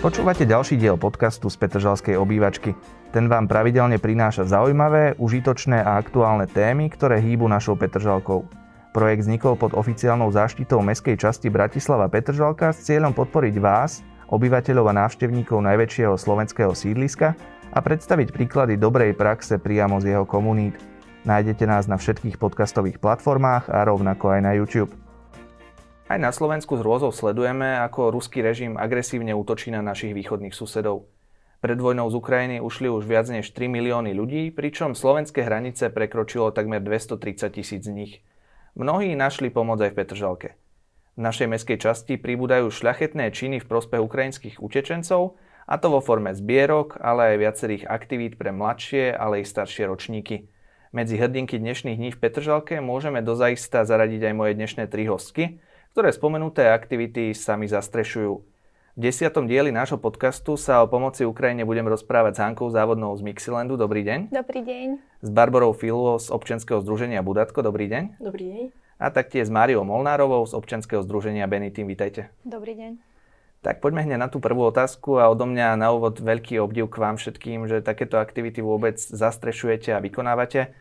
Počúvate ďalší diel podcastu z Petržalskej obývačky. Ten vám pravidelne prináša zaujímavé, užitočné a aktuálne témy, ktoré hýbu našou Petržalkou. Projekt vznikol pod oficiálnou záštitou mestskej časti Bratislava Petržalka s cieľom podporiť vás, obyvateľov a návštevníkov najväčšieho slovenského sídliska a predstaviť príklady dobrej praxe priamo z jeho komunít. Nájdete nás na všetkých podcastových platformách a rovnako aj na YouTube. Aj na Slovensku s hrôzou sledujeme, ako ruský režim agresívne útočí na našich východných susedov. Pred vojnou z Ukrajiny ušli už viac než 3 milióny ľudí, pričom slovenské hranice prekročilo takmer 230 tisíc z nich. Mnohí našli pomoc aj v Petržalke. V našej meskej časti pribúdajú šľachetné činy v prospech ukrajinských utečencov, a to vo forme zbierok, ale aj viacerých aktivít pre mladšie, ale i staršie ročníky. Medzi hrdinky dnešných dní v Petržalke môžeme dozaista zaradiť aj moje dnešné tri hostky, ktoré spomenuté aktivity sami zastrešujú. V desiatom dieli nášho podcastu sa o pomoci Ukrajine budem rozprávať s Hankou Závodnou z Mixilandu. Dobrý deň. Dobrý deň. S Barborou Filuo z občianskeho združenia Budatko. Dobrý deň. Dobrý deň. A taktiež s Máriou Molnárovou z občianskeho združenia Benitým. Vítajte. Dobrý deň. Tak poďme hneď na tú prvú otázku a odo mňa na úvod veľký obdiv k vám všetkým, že takéto aktivity vôbec zastrešujete a vykonávate.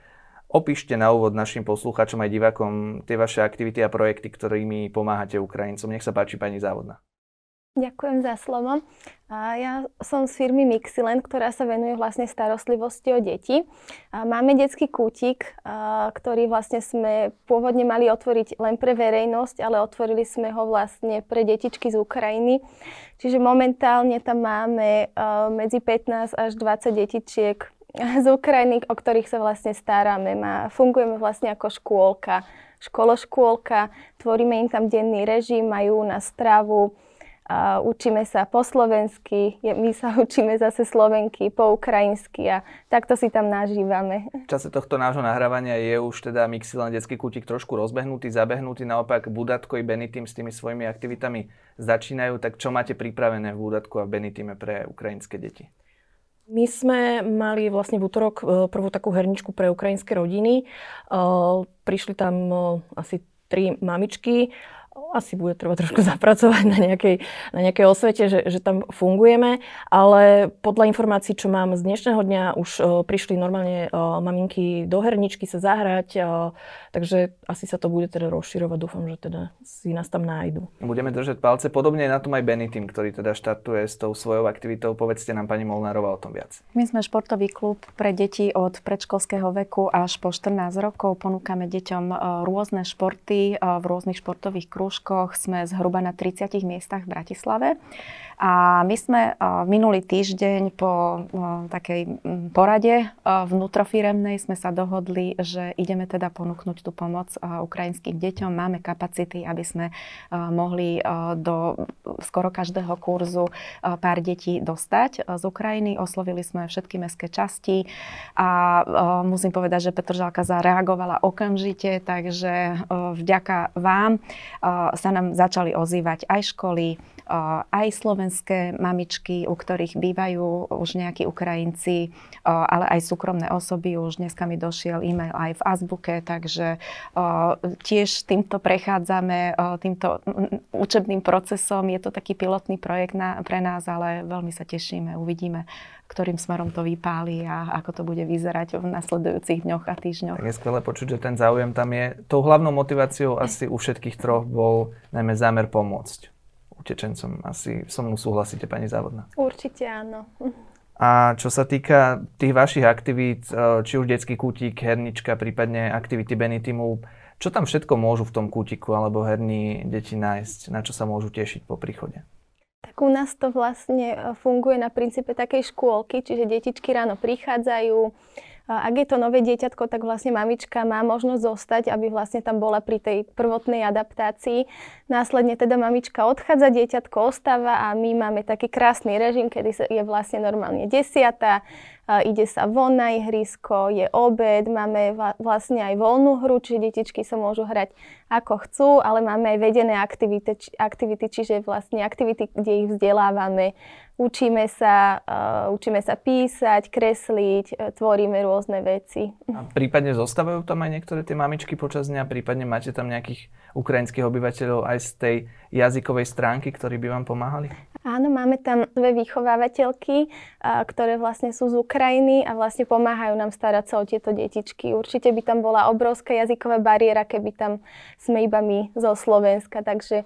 Opíšte na úvod našim poslucháčom aj divákom tie vaše aktivity a projekty, ktorými pomáhate Ukrajincom. Nech sa páči, pani Závodná. Ďakujem za slovo. Ja som z firmy Mixiland, ktorá sa venuje vlastne starostlivosti o deti. Máme detský kútik, ktorý vlastne sme pôvodne mali otvoriť len pre verejnosť, ale otvorili sme ho vlastne pre detičky z Ukrajiny. Čiže momentálne tam máme medzi 15 až 20 detičiek z Ukrajiny, o ktorých sa vlastne staráme. Má, fungujeme vlastne ako škôlka, škološkôlka, tvoríme im tam denný režim, majú na stravu, a učíme sa po slovensky, my sa učíme zase slovenky, po ukrajinsky a takto si tam nažívame. V čase tohto nášho nahrávania je už teda Mixilan detský kútik trošku rozbehnutý, zabehnutý, naopak Budatko i Benitým s tými svojimi aktivitami začínajú, tak čo máte pripravené v Budatku a v pre ukrajinské deti? My sme mali vlastne v útorok e, prvú takú herničku pre ukrajinské rodiny. E, prišli tam e, asi tri mamičky asi bude treba trošku zapracovať na nejakej, na nejakej osvete, že, že tam fungujeme, ale podľa informácií, čo mám z dnešného dňa, už uh, prišli normálne uh, maminky do herničky sa zahrať, uh, takže asi sa to bude teda rozširovať, dúfam, že teda si nás tam nájdu. Budeme držať palce, podobne je na tom aj Benitým, ktorý teda štartuje s tou svojou aktivitou. Povedzte nám, pani Molnárova, o tom viac. My sme športový klub pre deti od predškolského veku až po 14 rokov. Ponúkame deťom rôzne športy v rôznych športových krúžkoch krúžkoch sme zhruba na 30 miestach v Bratislave. A my sme minulý týždeň po takej porade vnútrofiremnej sme sa dohodli, že ideme teda ponúknuť tú pomoc ukrajinským deťom. Máme kapacity, aby sme mohli do skoro každého kurzu pár detí dostať z Ukrajiny. Oslovili sme všetky mestské časti a musím povedať, že Petržalka zareagovala okamžite, takže vďaka vám sa nám začali ozývať aj školy, aj slovenské mamičky, u ktorých bývajú už nejakí Ukrajinci, ale aj súkromné osoby. Už dneska mi došiel e-mail aj v Azbuke, takže tiež týmto prechádzame, týmto učebným procesom. Je to taký pilotný projekt na, pre nás, ale veľmi sa tešíme, uvidíme ktorým smerom to vypáli a ako to bude vyzerať v nasledujúcich dňoch a týždňoch. Tak je skvelé počuť, že ten záujem tam je. Tou hlavnou motiváciou asi u všetkých troch bol najmä zámer pomôcť utečencom. Asi so mnou súhlasíte, pani Závodná. Určite áno. A čo sa týka tých vašich aktivít, e, či už detský kútik, hernička, prípadne aktivity Benitimu, čo tam všetko môžu v tom kútiku alebo herní deti nájsť, na čo sa môžu tešiť po príchode? Tak u nás to vlastne e, funguje na princípe takej škôlky, čiže detičky ráno prichádzajú, ak je to nové dieťatko, tak vlastne mamička má možnosť zostať, aby vlastne tam bola pri tej prvotnej adaptácii. Následne teda mamička odchádza, dieťatko ostáva a my máme taký krásny režim, kedy je vlastne normálne desiata, ide sa von na ihrisko, je obed, máme vlastne aj voľnú hru, čiže detičky sa môžu hrať ako chcú, ale máme aj vedené aktivity, aktivity čiže vlastne aktivity, kde ich vzdelávame. Učíme sa, uh, učíme sa písať, kresliť, uh, tvoríme rôzne veci. A prípadne zostávajú tam aj niektoré tie mamičky počas dňa, prípadne máte tam nejakých ukrajinských obyvateľov aj z tej jazykovej stránky, ktorí by vám pomáhali? Áno, máme tam dve vychovávateľky, ktoré vlastne sú z Ukrajiny a vlastne pomáhajú nám starať sa o tieto detičky. Určite by tam bola obrovská jazyková bariéra, keby tam sme iba my zo Slovenska, takže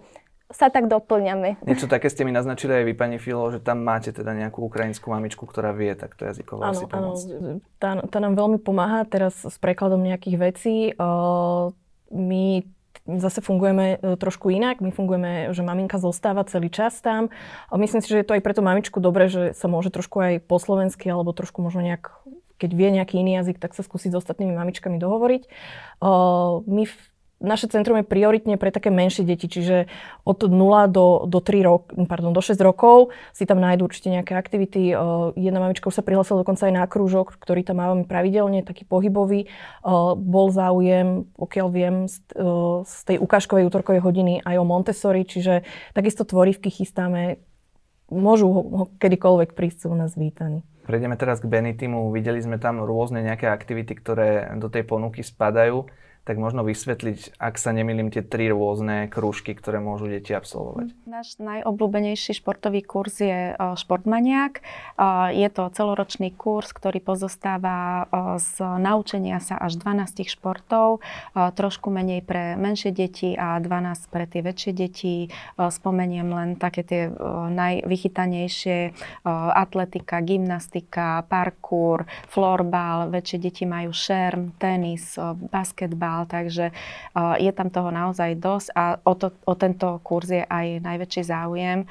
sa tak doplňame. Niečo také ste mi naznačili aj vy, pani Filo, že tam máte teda nejakú ukrajinskú mamičku, ktorá vie takto jazykovo ano, asi pomôcť. Áno, tá, tá nám veľmi pomáha teraz s prekladom nejakých vecí. Uh, my zase fungujeme e, trošku inak. My fungujeme, že maminka zostáva celý čas tam. A myslím si, že je to aj pre tú mamičku dobré, že sa môže trošku aj po slovensky, alebo trošku možno nejak keď vie nejaký iný jazyk, tak sa skúsiť s ostatnými mamičkami dohovoriť. Uh, my naše centrum je prioritne pre také menšie deti, čiže od 0 do, do 3 rok, pardon, do 6 rokov si tam nájdú určite nejaké aktivity. Jedna mamička už sa prihlásila dokonca aj na krúžok, ktorý tam máme pravidelne, taký pohybový. Bol záujem, pokiaľ viem, z, z tej ukážkovej útorkovej hodiny aj o Montessori, čiže takisto tvorivky chystáme. Môžu ho kedykoľvek prísť, u nás vítaní. Prejdeme teraz k Benitimu. Videli sme tam rôzne nejaké aktivity, ktoré do tej ponuky spadajú tak možno vysvetliť, ak sa nemýlim, tie tri rôzne krúžky, ktoré môžu deti absolvovať. Náš najobľúbenejší športový kurz je e, Športmaniak. E, je to celoročný kurz, ktorý pozostáva e, z naučenia sa až 12 športov, trošku menej pre menšie deti a 12 pre tie väčšie deti. Spomeniem len také tie najvychytanejšie atletika, gymnastika, parkour, florbal, väčšie deti majú šerm, tenis, basketbal, personál, takže je tam toho naozaj dosť a o, to, o tento kurz je aj najväčší záujem.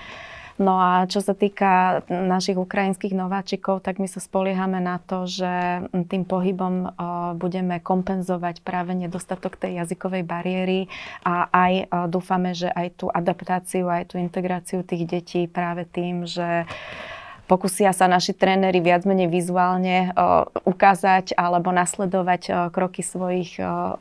No a čo sa týka našich ukrajinských nováčikov, tak my sa spoliehame na to, že tým pohybom budeme kompenzovať práve nedostatok tej jazykovej bariéry a aj dúfame, že aj tú adaptáciu, aj tú integráciu tých detí práve tým, že Pokúsia sa naši tréneri viac menej vizuálne uh, ukázať alebo nasledovať uh, kroky svojich uh,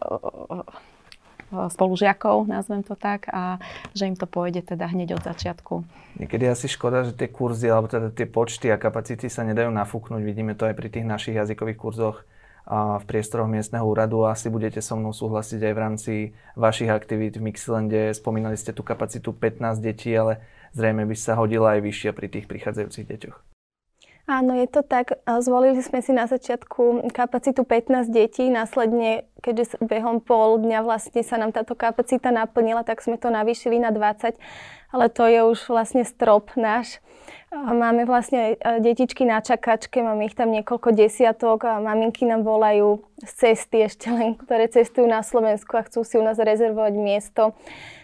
spolužiakov, nazvem to tak, a že im to pôjde teda hneď od začiatku. Niekedy asi škoda, že tie kurzy alebo teda tie počty a kapacity sa nedajú nafúknuť. Vidíme to aj pri tých našich jazykových kurzoch v priestoroch miestneho úradu. Asi budete so mnou súhlasiť aj v rámci vašich aktivít v Mixilende. Spomínali ste tú kapacitu 15 detí, ale zrejme by sa hodila aj vyššia pri tých prichádzajúcich deťoch. Áno, je to tak. Zvolili sme si na začiatku kapacitu 15 detí, následne, keďže behom pol dňa vlastne sa nám táto kapacita naplnila, tak sme to navýšili na 20, ale to je už vlastne strop náš. Máme vlastne detičky na čakačke, máme ich tam niekoľko desiatok a maminky nám volajú z cesty ešte len, ktoré cestujú na Slovensku a chcú si u nás rezervovať miesto.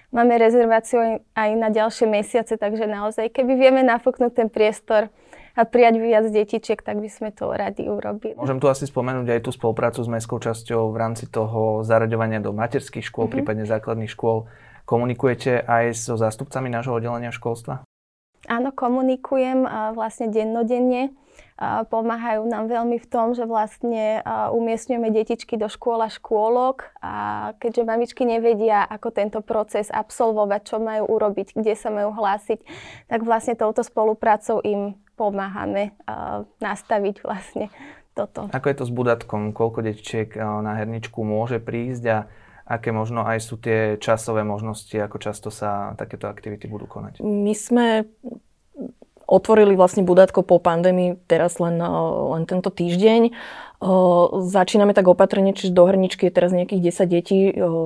Máme rezerváciu aj na ďalšie mesiace, takže naozaj, keby vieme nafúknuť ten priestor a prijať viac detičiek, tak by sme to radi urobili. Môžem tu asi spomenúť aj tú spoluprácu s mestskou časťou v rámci toho zaraďovania do materských škôl, mm-hmm. prípadne základných škôl. Komunikujete aj so zástupcami nášho oddelenia školstva? Áno, komunikujem vlastne dennodenne pomáhajú nám veľmi v tom, že vlastne umiestňujeme detičky do škôl a škôlok a keďže mamičky nevedia, ako tento proces absolvovať, čo majú urobiť, kde sa majú hlásiť, tak vlastne touto spoluprácou im pomáhame nastaviť vlastne toto. Ako je to s budatkom? Koľko detičiek na herničku môže prísť a aké možno aj sú tie časové možnosti, ako často sa takéto aktivity budú konať? My sme otvorili vlastne Budátko po pandémii teraz len, len tento týždeň. Začíname tak opatrne, čiže do hrničky je teraz nejakých 10 detí,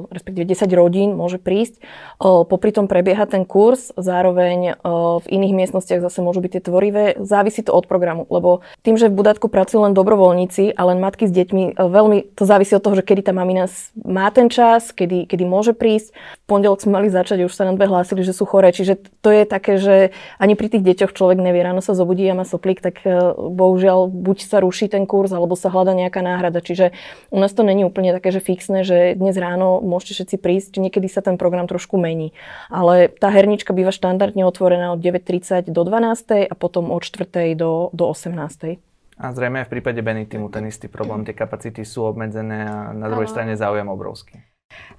respektíve 10 rodín môže prísť. Popri tom prebieha ten kurz, zároveň v iných miestnostiach zase môžu byť tie tvorivé. Závisí to od programu, lebo tým, že v Budátku pracujú len dobrovoľníci a len matky s deťmi, veľmi to závisí od toho, že kedy tá mamina má ten čas, kedy, kedy môže prísť. V pondelok sme mali začať, už sa nám dve hlásili, že sú choré, čiže to je také, že ani pri tých deťoch človek nevie, ráno sa zobudí a má soplík, tak e, bohužiaľ buď sa ruší ten kurz, alebo sa hľada nejaká náhrada. Čiže u nás to není úplne také, že fixné, že dnes ráno môžete všetci prísť, niekedy sa ten program trošku mení. Ale tá hernička býva štandardne otvorená od 9.30 do 12.00 a potom od 4.00 do, do 18.00. A zrejme aj v prípade Benitimu ten istý problém, tie kapacity sú obmedzené a na druhej strane záujem obrovský.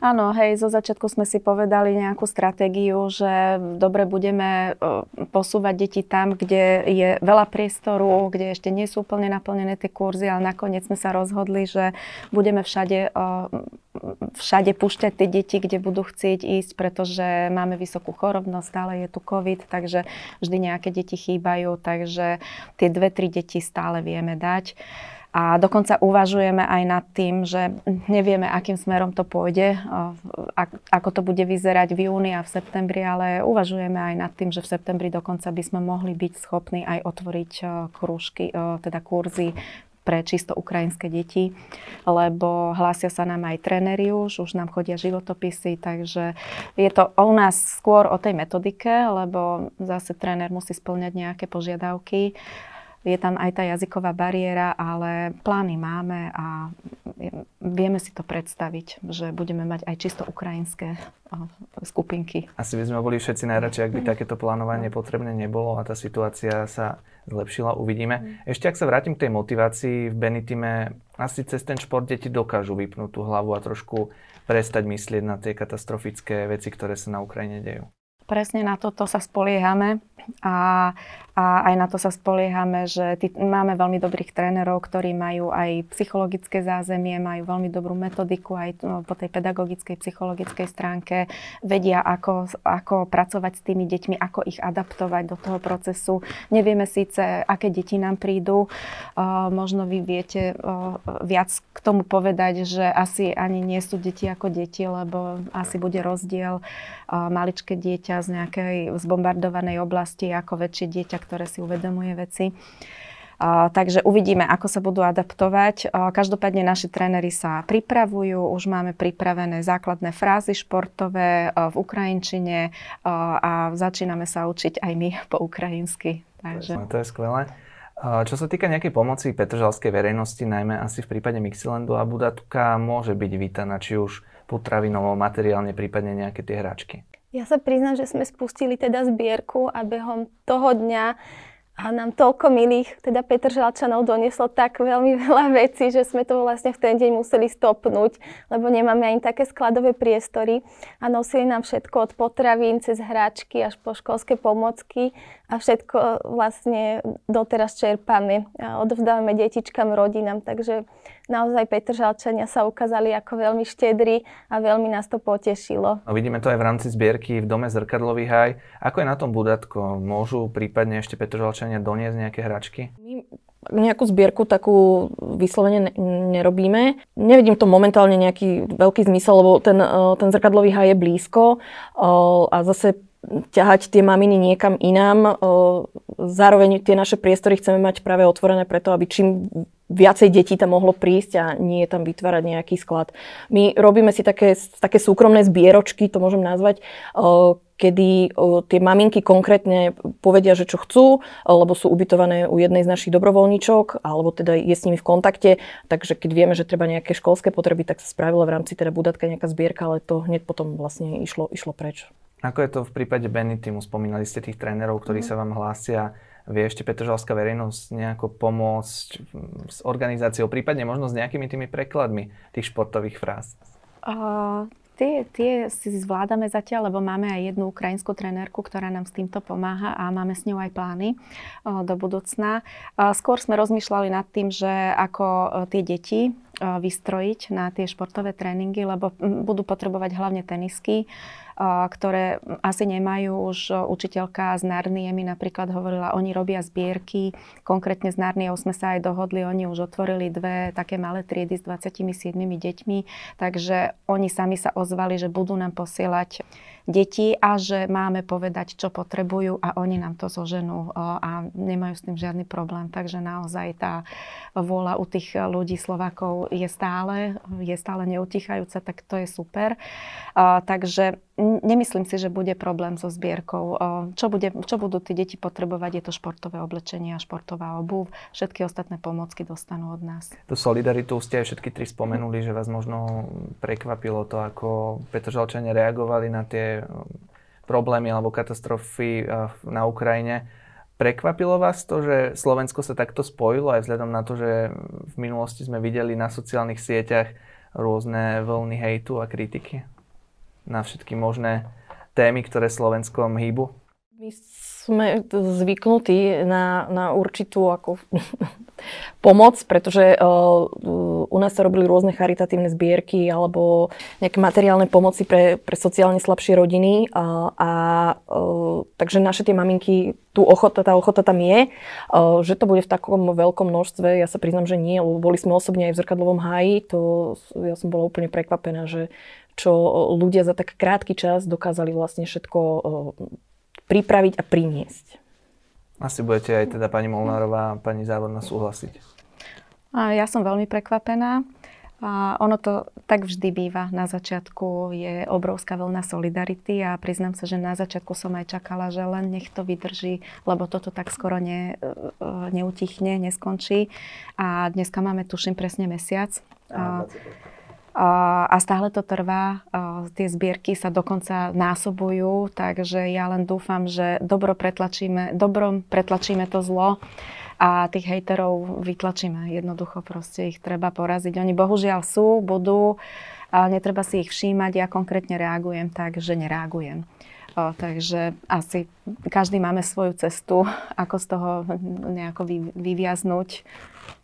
Áno, hej, zo začiatku sme si povedali nejakú stratégiu, že dobre budeme posúvať deti tam, kde je veľa priestoru, kde ešte nie sú úplne naplnené tie kurzy, ale nakoniec sme sa rozhodli, že budeme všade všade púšťať tie deti, kde budú chcieť ísť, pretože máme vysokú chorobnosť, stále je tu COVID, takže vždy nejaké deti chýbajú, takže tie dve, tri deti stále vieme dať. A dokonca uvažujeme aj nad tým, že nevieme, akým smerom to pôjde, ako to bude vyzerať v júni a v septembri, ale uvažujeme aj nad tým, že v septembri dokonca by sme mohli byť schopní aj otvoriť krúžky, teda kurzy pre čisto ukrajinské deti, lebo hlásia sa nám aj tréneri už, už nám chodia životopisy, takže je to u nás skôr o tej metodike, lebo zase tréner musí splňať nejaké požiadavky je tam aj tá jazyková bariéra, ale plány máme a vieme si to predstaviť, že budeme mať aj čisto ukrajinské skupinky. Asi by sme boli všetci najradšej, ak by takéto plánovanie potrebné nebolo a tá situácia sa zlepšila, uvidíme. Mm. Ešte ak sa vrátim k tej motivácii, v Benitime asi cez ten šport deti dokážu vypnúť tú hlavu a trošku prestať myslieť na tie katastrofické veci, ktoré sa na Ukrajine dejú. Presne na toto sa spoliehame a a aj na to sa spoliehame, že tý, máme veľmi dobrých trénerov, ktorí majú aj psychologické zázemie, majú veľmi dobrú metodiku aj no, po tej pedagogickej, psychologickej stránke, vedia, ako, ako pracovať s tými deťmi, ako ich adaptovať do toho procesu. Nevieme síce, aké deti nám prídu, uh, možno vy viete uh, viac k tomu povedať, že asi ani nie sú deti ako deti, lebo asi bude rozdiel uh, maličké dieťa z nejakej zbombardovanej oblasti ako väčšie dieťa, ktoré si uvedomuje veci. Uh, takže uvidíme, ako sa budú adaptovať. Uh, každopádne naši tréneri sa pripravujú, už máme pripravené základné frázy športové uh, v ukrajinčine a začíname sa učiť aj my po ukrajinsky. Takže... To je skvelé. Čo sa týka nejakej pomoci petržalskej verejnosti, najmä asi v prípade Mixilandu a Budatuka, môže byť vítaná, či už potravinovo, materiálne, prípadne nejaké tie hračky. Ja sa priznám, že sme spustili teda zbierku a behom toho dňa a nám toľko milých, teda Žalčanov donieslo tak veľmi veľa vecí, že sme to vlastne v ten deň museli stopnúť, lebo nemáme ani také skladové priestory a nosili nám všetko od potravín cez hračky až po školské pomocky a všetko vlastne doteraz čerpáme a odovzdávame detičkám, rodinám, takže naozaj Petržalčania sa ukázali ako veľmi štedrí a veľmi nás to potešilo. No, vidíme to aj v rámci zbierky v Dome Zrkadlový haj. Ako je na tom Budatko? Môžu prípadne ešte Petržalčania doniesť nejaké hračky? My nejakú zbierku takú vyslovene nerobíme. Nevidím to momentálne nejaký veľký zmysel, lebo ten, eh, ten zrkadlový haj je blízko eh, a zase ťahať tie maminy niekam inám. Zároveň tie naše priestory chceme mať práve otvorené preto, aby čím viacej detí tam mohlo prísť a nie tam vytvárať nejaký sklad. My robíme si také, také súkromné zbieročky, to môžem nazvať, kedy tie maminky konkrétne povedia, že čo chcú, lebo sú ubytované u jednej z našich dobrovoľníčok, alebo teda je s nimi v kontakte, takže keď vieme, že treba nejaké školské potreby, tak sa spravila v rámci teda budatka nejaká zbierka, ale to hneď potom vlastne išlo, išlo preč. Ako je to v prípade Benitimu? Spomínali ste tých trénerov, ktorí mm. sa vám hlásia. Vie ešte Petržalská verejnosť nejako pomôcť s organizáciou, prípadne možno s nejakými tými prekladmi tých športových fráz? Uh, tie, tie si zvládame zatiaľ, lebo máme aj jednu ukrajinskú trenérku, ktorá nám s týmto pomáha a máme s ňou aj plány uh, do budúcna. Uh, skôr sme rozmýšľali nad tým, že ako uh, tie deti vystrojiť na tie športové tréningy, lebo budú potrebovať hlavne tenisky, ktoré asi nemajú už učiteľka z Narnie mi napríklad hovorila, oni robia zbierky, konkrétne z Narniou sme sa aj dohodli, oni už otvorili dve také malé triedy s 27 deťmi, takže oni sami sa ozvali, že budú nám posielať deti a že máme povedať, čo potrebujú a oni nám to zoženú a nemajú s tým žiadny problém. Takže naozaj tá vôľa u tých ľudí Slovákov je stále, je stále neutichajúca, tak to je super. Takže nemyslím si, že bude problém so zbierkou. Čo, bude, čo budú tí deti potrebovať, je to športové oblečenie a športová obuv. Všetky ostatné pomocky dostanú od nás. Tu solidaritu ste aj všetky tri spomenuli, že vás možno prekvapilo to, ako Petržalčania reagovali na tie problémy alebo katastrofy na Ukrajine. Prekvapilo vás to, že Slovensko sa takto spojilo aj vzhľadom na to, že v minulosti sme videli na sociálnych sieťach rôzne vlny hejtu a kritiky? Na všetky možné témy, ktoré Slovenskom hýbu? My sme zvyknutí na, na určitú ako pomoc, pretože uh, u nás sa robili rôzne charitatívne zbierky alebo nejaké materiálne pomoci pre, pre sociálne slabšie rodiny. Uh, a uh, takže naše tie maminky, tu ochota, tá ochota tam je, uh, že to bude v takom veľkom množstve, ja sa priznám, že nie, lebo boli sme osobne aj v zrkadlovom háji, to ja som bola úplne prekvapená, že čo ľudia za tak krátky čas dokázali vlastne všetko pripraviť a priniesť. Asi budete aj teda pani Molnárová a pani Závodná súhlasiť. Ja som veľmi prekvapená. A ono to tak vždy býva. Na začiatku je obrovská vlna solidarity a priznám sa, že na začiatku som aj čakala, že len nech to vydrží, lebo toto tak skoro ne, e, neutichne, neskončí. A dneska máme, tuším, presne mesiac. A, a stále to trvá. Tie zbierky sa dokonca násobujú, takže ja len dúfam, že dobro pretlačíme, dobrom pretlačíme to zlo a tých hejterov vytlačíme. Jednoducho proste ich treba poraziť. Oni bohužiaľ sú, budú, ale netreba si ich všímať. Ja konkrétne reagujem tak, že nereagujem. O, takže asi každý máme svoju cestu, ako z toho nejako vyviaznúť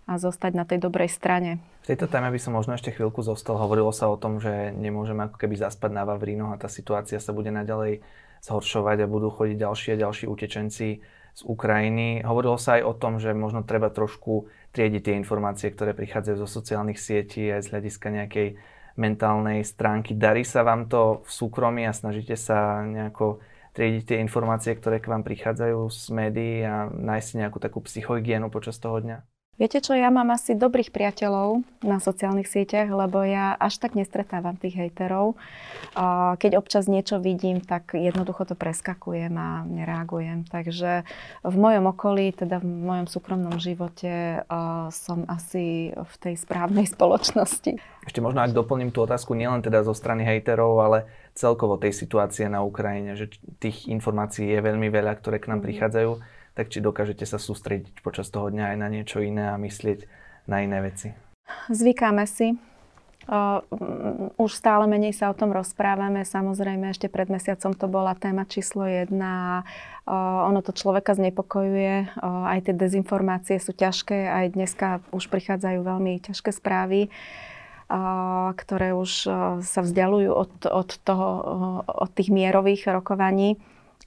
a zostať na tej dobrej strane. V tejto téme by som možno ešte chvíľku zostal. Hovorilo sa o tom, že nemôžeme ako keby zaspať na Vavrínoch a tá situácia sa bude naďalej zhoršovať a budú chodiť ďalší a ďalší utečenci z Ukrajiny. Hovorilo sa aj o tom, že možno treba trošku triediť tie informácie, ktoré prichádzajú zo sociálnych sietí aj z hľadiska nejakej mentálnej stránky. Darí sa vám to v súkromí a snažíte sa nejako triediť tie informácie, ktoré k vám prichádzajú z médií a nájsť nejakú takú psychohygienu počas toho dňa? Viete čo, ja mám asi dobrých priateľov na sociálnych sieťach, lebo ja až tak nestretávam tých hejterov. Keď občas niečo vidím, tak jednoducho to preskakujem a nereagujem. Takže v mojom okolí, teda v mojom súkromnom živote som asi v tej správnej spoločnosti. Ešte možno, ak doplním tú otázku, nielen teda zo strany hejterov, ale celkovo tej situácie na Ukrajine, že tých informácií je veľmi veľa, ktoré k nám mhm. prichádzajú tak či dokážete sa sústrediť počas toho dňa aj na niečo iné a myslieť na iné veci? Zvykáme si. Uh, už stále menej sa o tom rozprávame. Samozrejme, ešte pred mesiacom to bola téma číslo jedna. Ono to človeka znepokojuje. Aj tie dezinformácie sú ťažké. Aj dneska už prichádzajú veľmi ťažké správy ktoré už sa vzdialujú od, od, toho, od tých mierových rokovaní.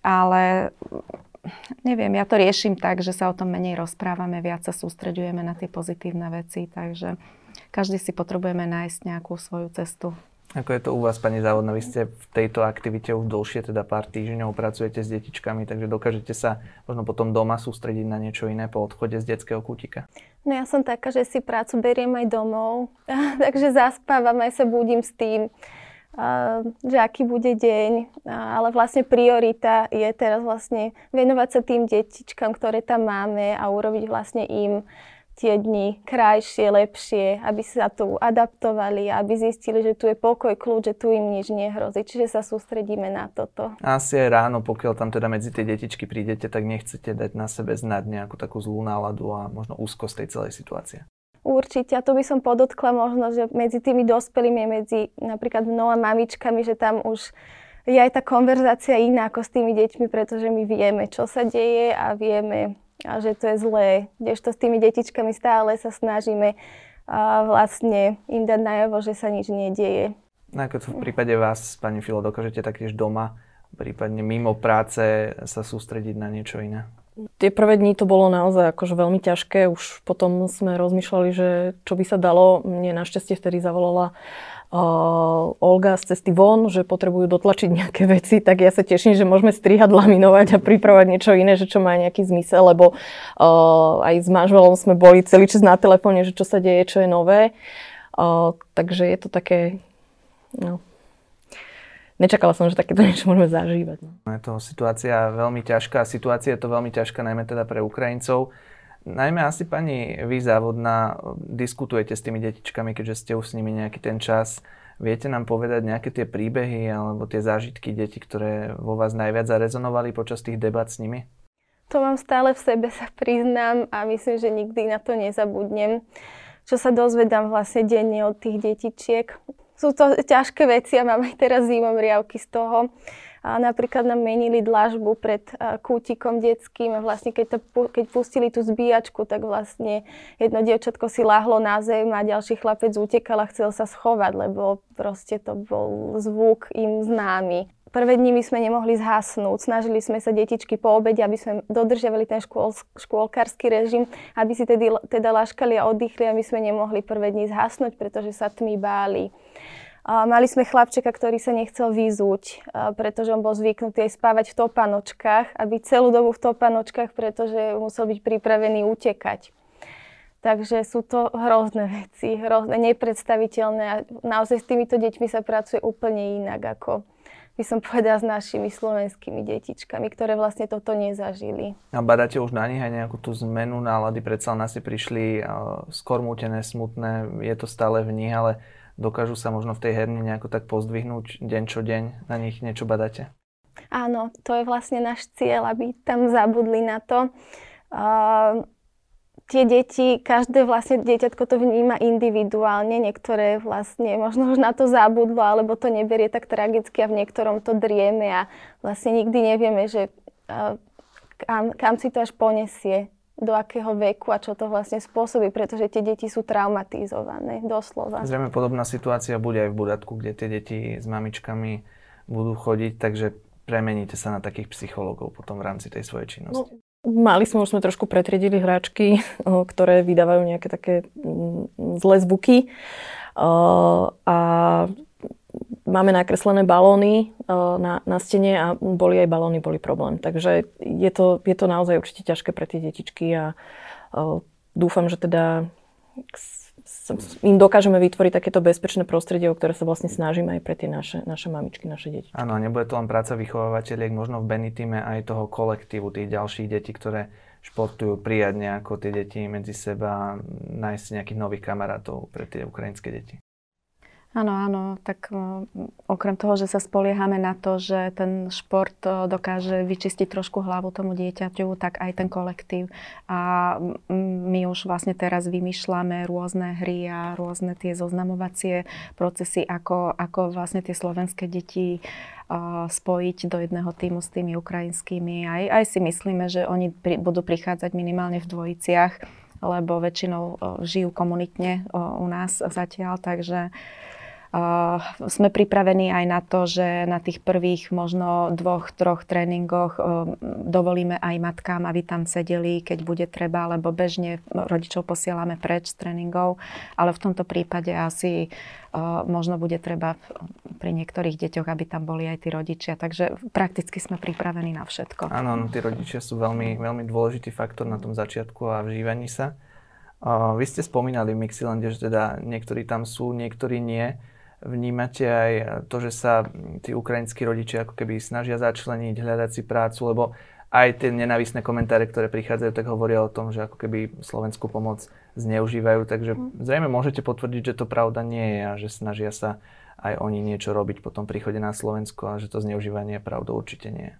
Ale neviem, ja to riešim tak, že sa o tom menej rozprávame, viac sa sústreďujeme na tie pozitívne veci, takže každý si potrebujeme nájsť nejakú svoju cestu. Ako je to u vás, pani Závodná? Vy ste v tejto aktivite už dlhšie, teda pár týždňov pracujete s detičkami, takže dokážete sa možno potom doma sústrediť na niečo iné po odchode z detského kútika? No ja som taká, že si prácu beriem aj domov, takže zaspávam aj sa budím s tým že aký bude deň, ale vlastne priorita je teraz vlastne venovať sa tým detičkám, ktoré tam máme a urobiť vlastne im tie dni krajšie, lepšie, aby sa tu adaptovali, aby zistili, že tu je pokoj, kľúč, že tu im nič nehrozí. Čiže sa sústredíme na toto. Asi aj ráno, pokiaľ tam teda medzi tie detičky prídete, tak nechcete dať na sebe znať nejakú takú zlú náladu a možno úzkosť tej celej situácie. Určite, a to by som podotkla možno, že medzi tými dospelými, medzi napríklad mnou a mamičkami, že tam už je aj tá konverzácia iná ako s tými deťmi, pretože my vieme, čo sa deje a vieme, a že to je zlé. Kdežto s tými detičkami stále sa snažíme a vlastne im dať najavo, že sa nič nedieje. No ako to v prípade vás, pani Filo, dokážete taktiež doma, prípadne mimo práce sa sústrediť na niečo iné? Tie prvé dni to bolo naozaj akože veľmi ťažké. Už potom sme rozmýšľali, že čo by sa dalo. Mne našťastie vtedy zavolala uh, Olga z cesty von, že potrebujú dotlačiť nejaké veci, tak ja sa teším, že môžeme strihať, laminovať a pripravať niečo iné, že čo má nejaký zmysel, lebo uh, aj s manželom sme boli celý čas na telefóne, že čo sa deje, čo je nové. Uh, takže je to také... No, nečakala som, že takéto niečo môžeme zažívať. No. Je to situácia veľmi ťažká. Situácia je to veľmi ťažká najmä teda pre Ukrajincov. Najmä asi pani vy závodná diskutujete s tými detičkami, keďže ste už s nimi nejaký ten čas. Viete nám povedať nejaké tie príbehy alebo tie zážitky detí, ktoré vo vás najviac zarezonovali počas tých debat s nimi? To mám stále v sebe, sa priznám a myslím, že nikdy na to nezabudnem. Čo sa dozvedám vlastne denne od tých detičiek sú to ťažké veci a mám aj teraz zimom riavky z toho. A napríklad nám menili dlažbu pred kútikom detským a vlastne keď, to, keď pustili tú zbíjačku, tak vlastne jedno dievčatko si láhlo na zem a ďalší chlapec utekal a chcel sa schovať, lebo proste to bol zvuk im známy. Prvé dni my sme nemohli zhasnúť. Snažili sme sa detičky po obede, aby sme dodržiavali ten škôl, škôlkarský režim, aby si tedy, teda laškali a oddychli a my sme nemohli prvé dni zhasnúť, pretože sa tmy báli. A mali sme chlapčeka, ktorý sa nechcel vyzúť, pretože on bol zvyknutý aj spávať v topanočkách a celú dobu v topanočkách, pretože musel byť pripravený utekať. Takže sú to hrozné veci, hrozné, nepredstaviteľné a naozaj s týmito deťmi sa pracuje úplne inak ako by som povedala, s našimi slovenskými detičkami, ktoré vlastne toto nezažili. A badáte už na nich aj nejakú tú zmenu nálady? Predsa na si prišli uh, skôr mútené, smutné, je to stále v nich, ale dokážu sa možno v tej herne nejako tak pozdvihnúť deň čo deň? Na nich niečo badáte? Áno, to je vlastne náš cieľ, aby tam zabudli na to. Uh, tie deti, každé vlastne dieťatko to vníma individuálne, niektoré vlastne možno už na to zabudlo, alebo to neberie tak tragicky a v niektorom to drieme a vlastne nikdy nevieme, že kam, kam si to až ponesie, do akého veku a čo to vlastne spôsobí, pretože tie deti sú traumatizované, doslova. Zrejme podobná situácia bude aj v Budatku, kde tie deti s mamičkami budú chodiť, takže premeníte sa na takých psychológov potom v rámci tej svojej činnosti. No, Mali sme, už sme trošku pretriedili hráčky, ktoré vydávajú nejaké také mm, zlé zvuky. A máme nakreslené balóny na, na stene a boli aj balóny, boli problém. Takže je to, je to naozaj určite ťažké pre tie detičky a dúfam, že teda im dokážeme vytvoriť takéto bezpečné prostredie, o ktoré sa vlastne snažíme aj pre tie naše, naše mamičky, naše deti. Áno, a nebude to len práca vychovávateľiek, možno v Benitime aj toho kolektívu tých ďalších detí, ktoré športujú, prijať nejako tie deti medzi seba, nájsť nejakých nových kamarátov pre tie ukrajinské deti. Áno, áno, tak okrem toho, že sa spoliehame na to, že ten šport dokáže vyčistiť trošku hlavu tomu dieťaťu, tak aj ten kolektív. A my už vlastne teraz vymýšľame rôzne hry a rôzne tie zoznamovacie procesy, ako, ako vlastne tie slovenské deti spojiť do jedného týmu s tými ukrajinskými. Aj, aj si myslíme, že oni pri, budú prichádzať minimálne v dvojiciach, lebo väčšinou žijú komunitne u nás zatiaľ, takže sme pripravení aj na to, že na tých prvých možno dvoch, troch tréningoch dovolíme aj matkám, aby tam sedeli, keď bude treba, lebo bežne rodičov posielame preč z tréningov, ale v tomto prípade asi možno bude treba pri niektorých deťoch, aby tam boli aj tí rodičia. Takže prakticky sme pripravení na všetko. Áno, no, tí rodičia sú veľmi, veľmi dôležitý faktor na tom začiatku a vžívaní sa. Vy ste spomínali v Mixilande, že teda niektorí tam sú, niektorí nie. Vnímate aj to, že sa tí ukrajinskí rodičia ako keby snažia začleniť, hľadať si prácu, lebo aj tie nenávisné komentáre, ktoré prichádzajú, tak hovoria o tom, že ako keby slovenskú pomoc zneužívajú. Takže mhm. zrejme môžete potvrdiť, že to pravda nie je a že snažia sa aj oni niečo robiť po tom príchode na Slovensko a že to zneužívanie pravdou určite nie je.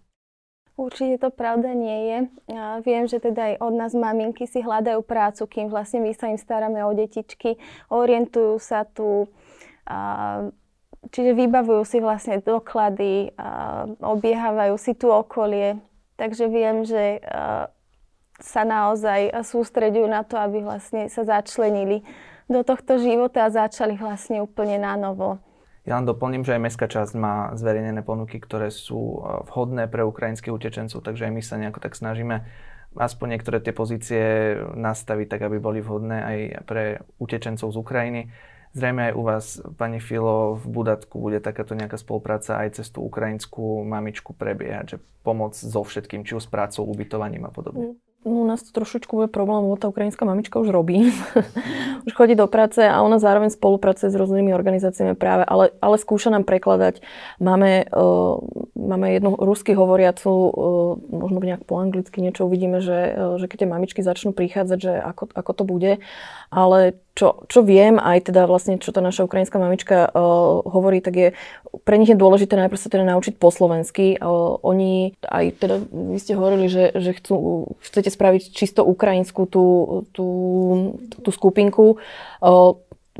Určite to pravda nie je. Ja viem, že teda aj od nás maminky si hľadajú prácu, kým vlastne my sa im staráme o detičky, orientujú sa tu, čiže vybavujú si vlastne doklady, obiehávajú si tu okolie. Takže viem, že sa naozaj sústredujú na to, aby vlastne sa začlenili do tohto života a začali vlastne úplne na novo. Ja len doplním, že aj mestská časť má zverejnené ponuky, ktoré sú vhodné pre ukrajinských utečencov, takže aj my sa nejako tak snažíme aspoň niektoré tie pozície nastaviť tak, aby boli vhodné aj pre utečencov z Ukrajiny. Zrejme aj u vás, pani Filo, v Budatku bude takáto nejaká spolupráca aj cez tú ukrajinskú mamičku prebiehať, že pomoc so všetkým, či už s prácou, ubytovaním a podobne. No, u nás to trošičku bude problém, lebo tá ukrajinská mamička už robí. už chodí do práce a ona zároveň spolupracuje s rôznymi organizáciami práve, ale, ale skúša nám prekladať. Máme, uh, máme jednu rusky hovoriacu, uh, možno nejak po anglicky niečo uvidíme, že, uh, že keď tie mamičky začnú prichádzať, že ako, ako to bude. Ale čo, čo viem, aj teda vlastne, čo tá naša ukrajinská mamička uh, hovorí, tak je, pre nich je dôležité najprv sa teda naučiť po slovensky. Uh, oni, aj teda vy ste hovorili, že, že chcú, chcete spraviť čisto ukrajinskú tú, tú, tú skupinku.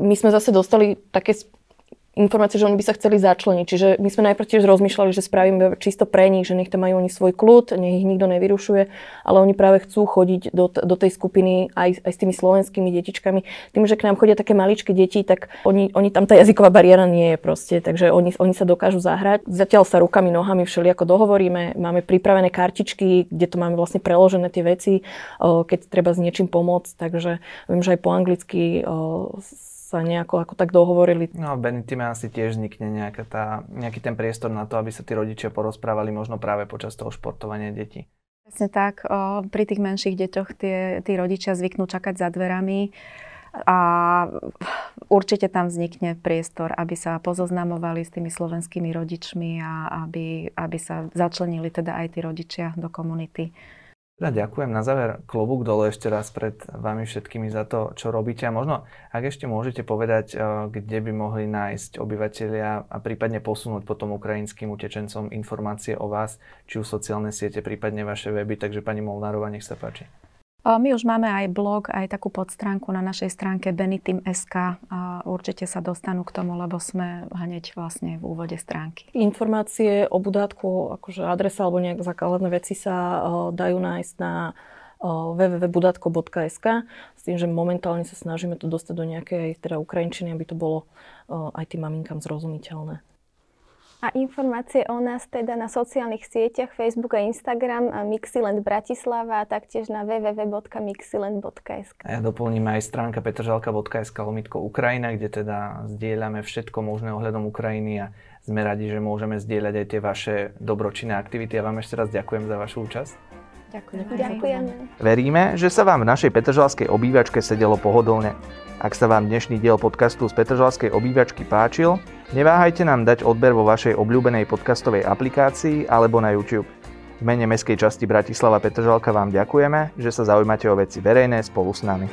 My sme zase dostali také informácie, že oni by sa chceli začleniť. Čiže my sme najprv tiež rozmýšľali, že spravíme čisto pre nich, že nech tam majú oni svoj kľud, nech ich nikto nevyrušuje, ale oni práve chcú chodiť do, do tej skupiny aj, aj s tými slovenskými detičkami. Tým, že k nám chodia také maličké deti, tak oni, oni tam tá jazyková bariéra nie je proste, takže oni, oni sa dokážu zahrať. Zatiaľ sa rukami, nohami všelijako dohovoríme, máme pripravené kartičky, kde to máme vlastne preložené tie veci, keď treba s niečím pomôcť, takže viem, že aj po anglicky sa nejako ako tak dohovorili. No v Benitime asi tiež vznikne nejaká tá, nejaký ten priestor na to, aby sa tí rodičia porozprávali možno práve počas toho športovania detí. Presne tak. O, pri tých menších deťoch tie, tí rodičia zvyknú čakať za dverami a určite tam vznikne priestor, aby sa pozoznamovali s tými slovenskými rodičmi a aby, aby sa začlenili teda aj tí rodičia do komunity. Teda ďakujem na záver klobúk dole ešte raz pred vami všetkými za to, čo robíte. A možno, ak ešte môžete povedať, eh, kde by mohli nájsť obyvateľia a prípadne posunúť potom ukrajinským utečencom informácie o vás, či už sociálne siete, prípadne vaše weby. Takže pani Molnárova, nech sa páči. My už máme aj blog, aj takú podstránku na našej stránke benitim.sk. Určite sa dostanú k tomu, lebo sme hneď vlastne v úvode stránky. Informácie o budátku, akože adresa alebo nejak základné veci sa dajú nájsť na www.budatko.sk s tým, že momentálne sa snažíme to dostať do nejakej teda ukrajinčiny, aby to bolo aj tým maminkám zrozumiteľné. A informácie o nás teda na sociálnych sieťach Facebook a Instagram a Mixiland Bratislava a taktiež na www.mixiland.sk. A ja doplním aj stránka petržalka.sk lomitko Ukrajina, kde teda zdieľame všetko možné ohľadom Ukrajiny a sme radi, že môžeme zdieľať aj tie vaše dobročinné aktivity. A vám ešte raz ďakujem za vašu účasť. Ďakujem. Ďakujeme. Veríme, že sa vám v našej petržalskej obývačke sedelo pohodlne. Ak sa vám dnešný diel podcastu z Petržalskej obývačky páčil, neváhajte nám dať odber vo vašej obľúbenej podcastovej aplikácii alebo na YouTube. V mene Mestskej časti Bratislava Petržalka vám ďakujeme, že sa zaujímate o veci verejné spolu s nami.